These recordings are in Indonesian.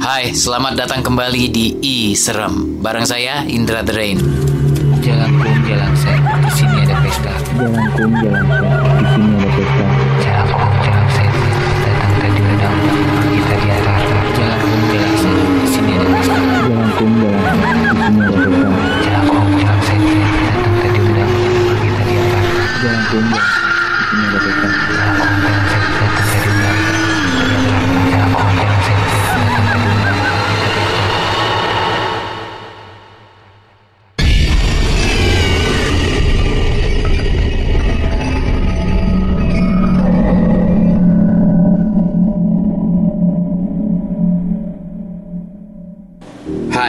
Hai, selamat datang kembali di I Serem. Bareng saya Indra The Rain. Jalan kum, jalan set. Di sini ada pesta. Jalan kum, jalan set. Di sini ada pesta. Jalan kum, jalan set. Datang tadi ledang, pergi tadi arah. Jalan kum, jalan set. Di sini ada pesta. Jalan kum, jalan set. Di sini ada pesta. Jalan kum, jalan set. Datang tadi ledang, pergi tadi arah. Jalan kum, jalan set.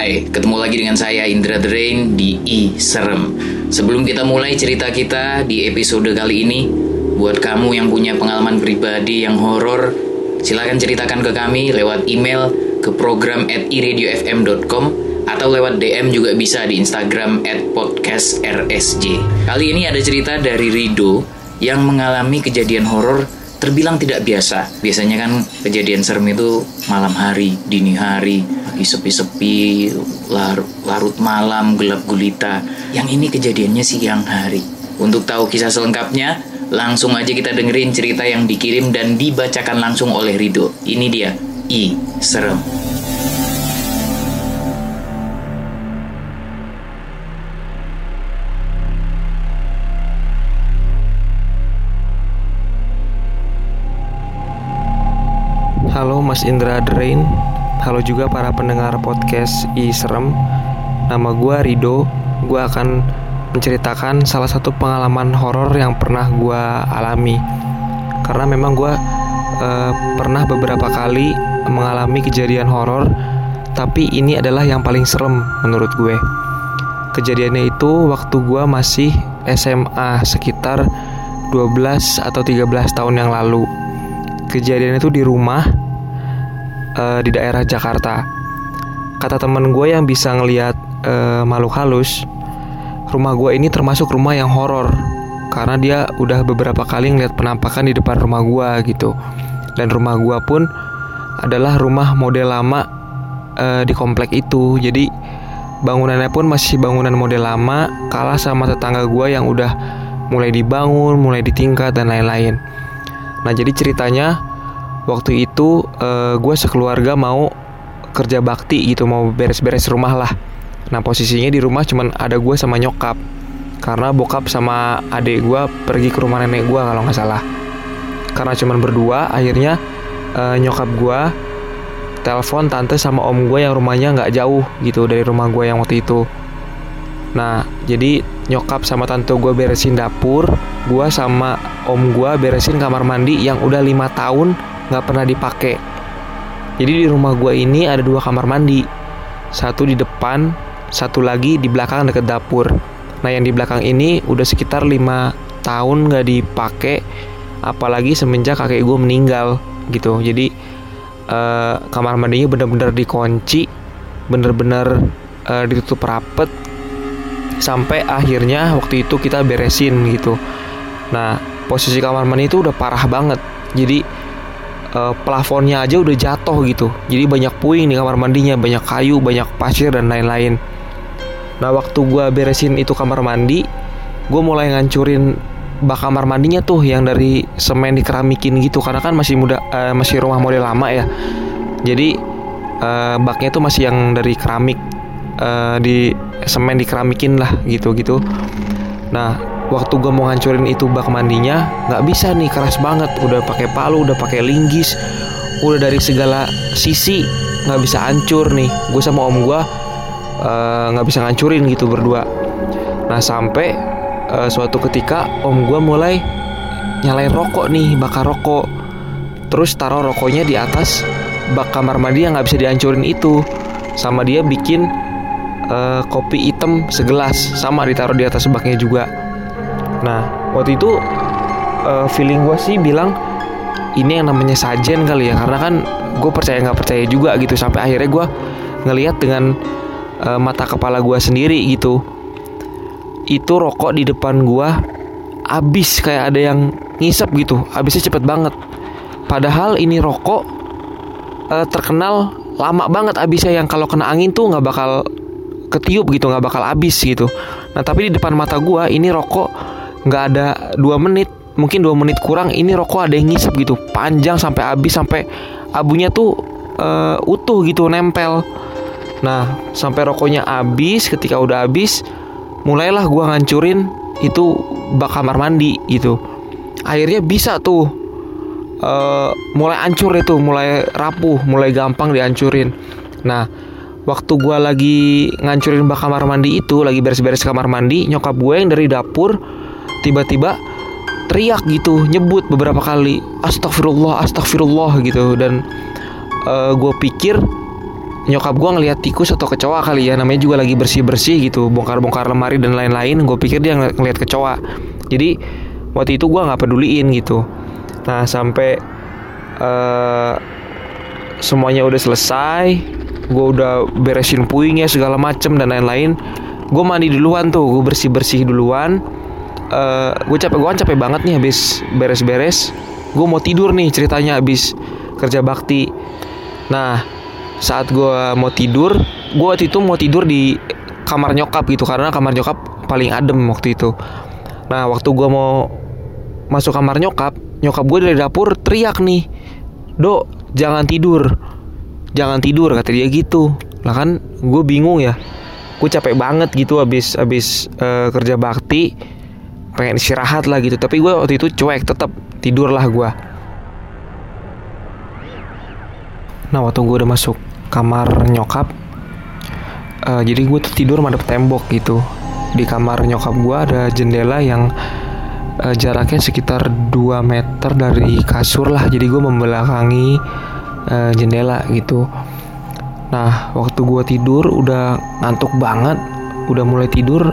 Hai, ketemu lagi dengan saya Indra The Rain di I Serem. Sebelum kita mulai cerita kita di episode kali ini, buat kamu yang punya pengalaman pribadi yang horor, silakan ceritakan ke kami lewat email ke program at iradiofm.com atau lewat DM juga bisa di Instagram at podcastrsj. Kali ini ada cerita dari Rido yang mengalami kejadian horor terbilang tidak biasa. Biasanya kan kejadian serem itu malam hari, dini hari, sepi-sepi, lar- larut malam, gelap gulita. Yang ini kejadiannya siang hari. Untuk tahu kisah selengkapnya, langsung aja kita dengerin cerita yang dikirim dan dibacakan langsung oleh Rido. Ini dia, I Serem. Halo Mas Indra Drain Halo juga para pendengar podcast I Serem. Nama gue Rido. Gue akan menceritakan salah satu pengalaman horor yang pernah gue alami. Karena memang gue eh, pernah beberapa kali mengalami kejadian horor Tapi ini adalah yang paling serem menurut gue. Kejadiannya itu waktu gue masih SMA sekitar 12 atau 13 tahun yang lalu. Kejadian itu di rumah eh, di daerah Jakarta. Kata temen gue yang bisa ngelihat eh, makhluk halus, rumah gue ini termasuk rumah yang horor karena dia udah beberapa kali ngeliat penampakan di depan rumah gue gitu. Dan rumah gue pun adalah rumah model lama eh, di komplek itu. Jadi bangunannya pun masih bangunan model lama, kalah sama tetangga gue yang udah mulai dibangun, mulai ditingkat dan lain-lain. Nah jadi ceritanya waktu itu eh, gue sekeluarga mau kerja bakti gitu mau beres-beres rumah lah. Nah posisinya di rumah cuman ada gue sama nyokap karena bokap sama adik gue pergi ke rumah nenek gue kalau nggak salah. Karena cuman berdua akhirnya eh, nyokap gue telepon tante sama om gue yang rumahnya nggak jauh gitu dari rumah gue yang waktu itu. Nah, jadi nyokap sama tante gue beresin dapur, gue sama om gue beresin kamar mandi yang udah lima tahun nggak pernah dipakai. Jadi di rumah gue ini ada dua kamar mandi, satu di depan, satu lagi di belakang deket dapur. Nah yang di belakang ini udah sekitar lima tahun nggak dipakai, apalagi semenjak kakek gue meninggal gitu. Jadi eh, kamar mandinya bener-bener dikunci, bener-bener eh, ditutup rapet sampai akhirnya waktu itu kita beresin gitu. Nah, posisi kamar mandi itu udah parah banget. Jadi eh, plafonnya aja udah jatuh gitu. Jadi banyak puing di kamar mandinya, banyak kayu, banyak pasir dan lain-lain. Nah, waktu gua beresin itu kamar mandi, gue mulai ngancurin bak kamar mandinya tuh yang dari semen dikeramikin gitu karena kan masih muda eh, masih rumah model lama ya. Jadi eh, baknya tuh masih yang dari keramik eh, di semen dikeramikin lah gitu-gitu. Nah, waktu gue mau ngancurin itu bak mandinya, nggak bisa nih keras banget. Udah pakai palu, udah pakai linggis, udah dari segala sisi nggak bisa hancur nih. Gue sama om gue eh, nggak bisa ngancurin gitu berdua. Nah sampai eh, suatu ketika om gue mulai nyalain rokok nih, bakar rokok. Terus taruh rokoknya di atas bak kamar mandi yang nggak bisa dihancurin itu. Sama dia bikin eh, kopi hitam segelas sama ditaruh di atas baknya juga. Nah waktu itu eh, feeling gue sih bilang ini yang namanya sajen kali ya. Karena kan gue percaya nggak percaya juga gitu. Sampai akhirnya gue ngelihat dengan eh, mata kepala gue sendiri gitu. Itu rokok di depan gue abis kayak ada yang ngisep gitu. Habisnya cepet banget. Padahal ini rokok eh, terkenal lama banget abisnya yang kalau kena angin tuh nggak bakal ketiup gitu nggak bakal habis gitu. Nah tapi di depan mata gua ini rokok nggak ada dua menit mungkin dua menit kurang ini rokok ada yang ngisep gitu. Panjang sampai habis sampai abunya tuh eh, utuh gitu nempel. Nah sampai rokoknya habis ketika udah habis mulailah gua ngancurin itu bak kamar mandi gitu. Akhirnya bisa tuh eh, mulai hancur itu mulai rapuh mulai gampang dihancurin. Nah waktu gua lagi ngancurin bak kamar mandi itu lagi beres-beres kamar mandi nyokap gue yang dari dapur tiba-tiba teriak gitu nyebut beberapa kali astagfirullah astagfirullah gitu. Dan gue pikir nyokap gue ngelihat tikus atau kecoa kali ya namanya juga lagi bersih bersih gitu bongkar-bongkar lemari dan lain-lain gue pikir dia ngeliat, ngeliat kecoa. Jadi waktu itu gue nggak peduliin gitu. Nah sampai eh, semuanya udah selesai gue udah beresin puingnya segala macem dan lain-lain gue mandi duluan tuh gue bersih bersih duluan Eh gue capek gue kan capek banget nih habis beres-beres. Gue mau tidur nih ceritanya habis kerja bakti. Nah saat gue mau tidur gue waktu itu mau tidur di kamar nyokap gitu karena kamar nyokap paling adem waktu itu. Nah waktu gue mau masuk kamar nyokap nyokap gue dari dapur teriak nih dok jangan tidur. Jangan tidur kata dia gitu. Lah kan gue bingung ya. Gue capek banget gitu abis abis eh, kerja bakti pengen istirahat lah gitu. Tapi gue waktu itu cuek tetap tidur lah gue nah waktu gue udah masuk kamar nyokap eh, jadi gue tuh tidur madep tembok gitu. Di kamar nyokap gue ada jendela yang eh, jaraknya sekitar 2 meter dari kasur lah. Jadi gue membelakangi eh, jendela gitu. Nah waktu gue tidur udah ngantuk banget udah mulai tidur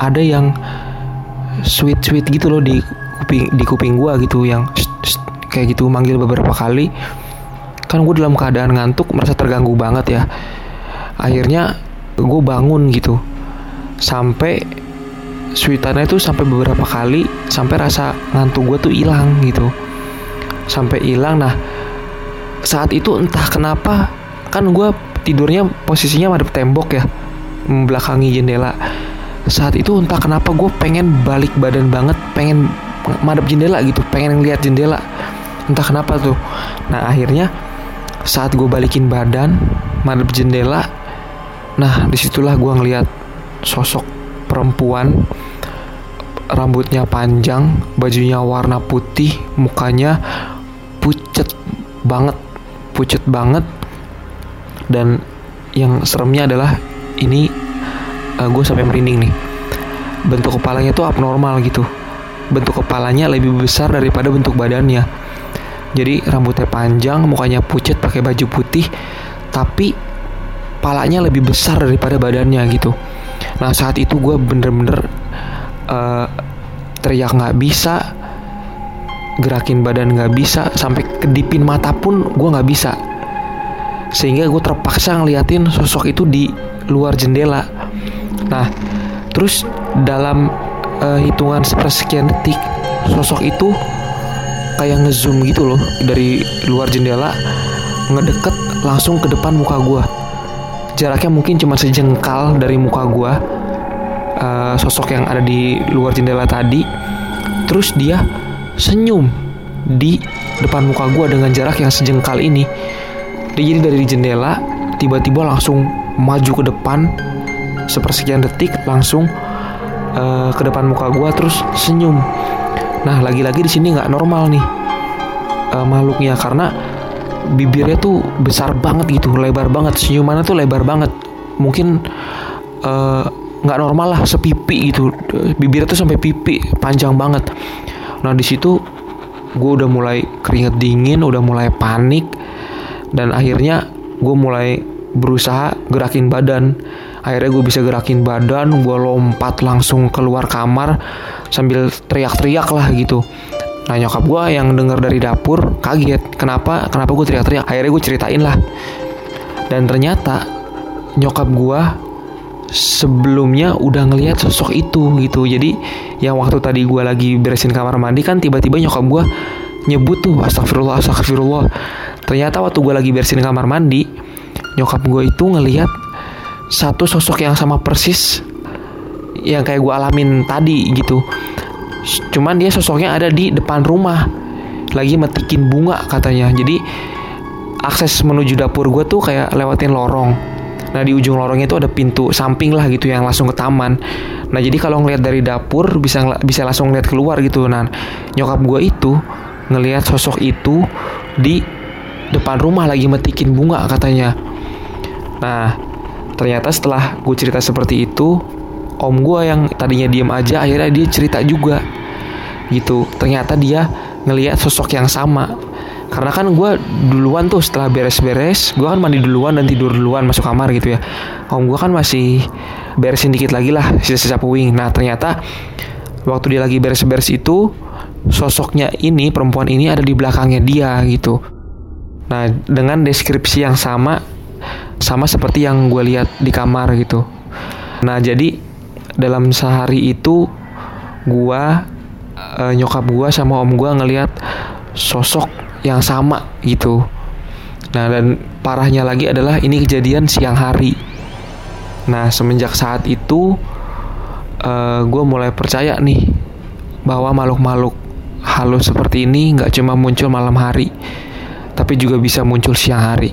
ada yang sweet sweet gitu loh di kuping di kuping gue gitu yang kayak gitu manggil beberapa kali. Kan gue dalam keadaan ngantuk merasa terganggu banget ya. Akhirnya gue bangun gitu. Sampai sweetannya itu sampai beberapa kali sampai rasa ngantuk gue tuh hilang gitu. Sampai hilang nah saat itu entah kenapa kan gue tidurnya posisinya madep tembok ya membelakangi jendela saat itu entah kenapa gue pengen balik badan banget pengen madep jendela gitu pengen ngeliat jendela. Entah kenapa tuh. Nah akhirnya saat gue balikin badan madep jendela nah di situlah gue ngeliat sosok perempuan rambutnya panjang bajunya warna putih mukanya pucet banget pucet banget. Dan yang seremnya adalah ini gue sampai merinding nih. Bentuk kepalanya tuh abnormal gitu. Bentuk kepalanya lebih besar daripada bentuk badannya. Jadi rambutnya panjang mukanya pucet pakai baju putih tapi palanya lebih besar daripada badannya gitu. Nah saat itu gue bener-bener eh, teriak nggak bisa gerakin badan nggak bisa sampai kedipin mata pun gue nggak bisa. Sehingga gue terpaksa ngeliatin sosok itu di luar jendela nah terus dalam eh, hitungan sepersekian detik sosok itu kayak ngezoom gitu loh dari luar jendela ngedeket langsung ke depan muka gue jaraknya mungkin cuma sejengkal dari muka gue eh, sosok yang ada di luar jendela tadi. Terus dia senyum di depan muka gue dengan jarak yang sejengkal ini. Dia jadi dari jendela tiba-tiba langsung maju ke depan sepersekian detik langsung eh, ke depan muka gue terus senyum. Nah lagi-lagi di sini nggak normal nih eh, makhluknya karena bibirnya tuh besar banget gitu lebar banget senyumannya tuh lebar banget. Mungkin eh, nggak normal lah sepipi gitu. Bibirnya tuh sampai pipi panjang banget. Nah di situ gue udah mulai keringet dingin udah mulai panik dan akhirnya gue mulai berusaha gerakin badan akhirnya gue bisa gerakin badan gue lompat langsung keluar kamar sambil teriak-teriak lah gitu. Nah nyokap gue yang denger dari dapur kaget kenapa? Kenapa gue teriak-teriak? Akhirnya gue ceritain lah. Dan ternyata nyokap gue sebelumnya udah ngelihat sosok itu gitu. Jadi yang waktu tadi gue lagi beresin kamar mandi kan tiba-tiba nyokap gue nyebut tuh astagfirullah astagfirullah ternyata waktu gue lagi beresin kamar mandi nyokap gue itu ngelihat satu sosok yang sama persis yang kayak gue alamin tadi gitu. Cuman dia sosoknya ada di depan rumah lagi metikin bunga katanya. Jadi akses menuju dapur gue tuh kayak lewatin lorong. Nah di ujung lorongnya itu ada pintu samping lah gitu yang langsung ke taman. Nah jadi kalau ngeliat dari dapur bisa bisa langsung ngeliat keluar gitu. Nah nyokap gue itu ngelihat sosok itu di depan rumah lagi metikin bunga katanya. Nah ternyata setelah gue cerita seperti itu om gue yang tadinya diem aja akhirnya dia cerita juga. Gitu. Ternyata dia ngelihat sosok yang sama. Karena kan gue duluan tuh setelah beres-beres gue kan mandi duluan dan tidur duluan masuk kamar gitu ya. Om gue kan masih beresin dikit lagi lah sisa-sisa puing. Nah ternyata waktu dia lagi beres-beres itu sosoknya ini perempuan ini ada di belakangnya dia gitu. Nah dengan deskripsi yang sama sama seperti yang gue lihat di kamar gitu nah jadi dalam sehari itu gua eh, nyokap gua sama om gua ngelihat sosok yang sama gitu. Nah dan parahnya lagi adalah ini kejadian siang hari. Nah semenjak saat itu eh gue mulai percaya nih bahwa makhluk-makhluk halus seperti ini nggak cuma muncul malam hari, tapi juga bisa muncul siang hari.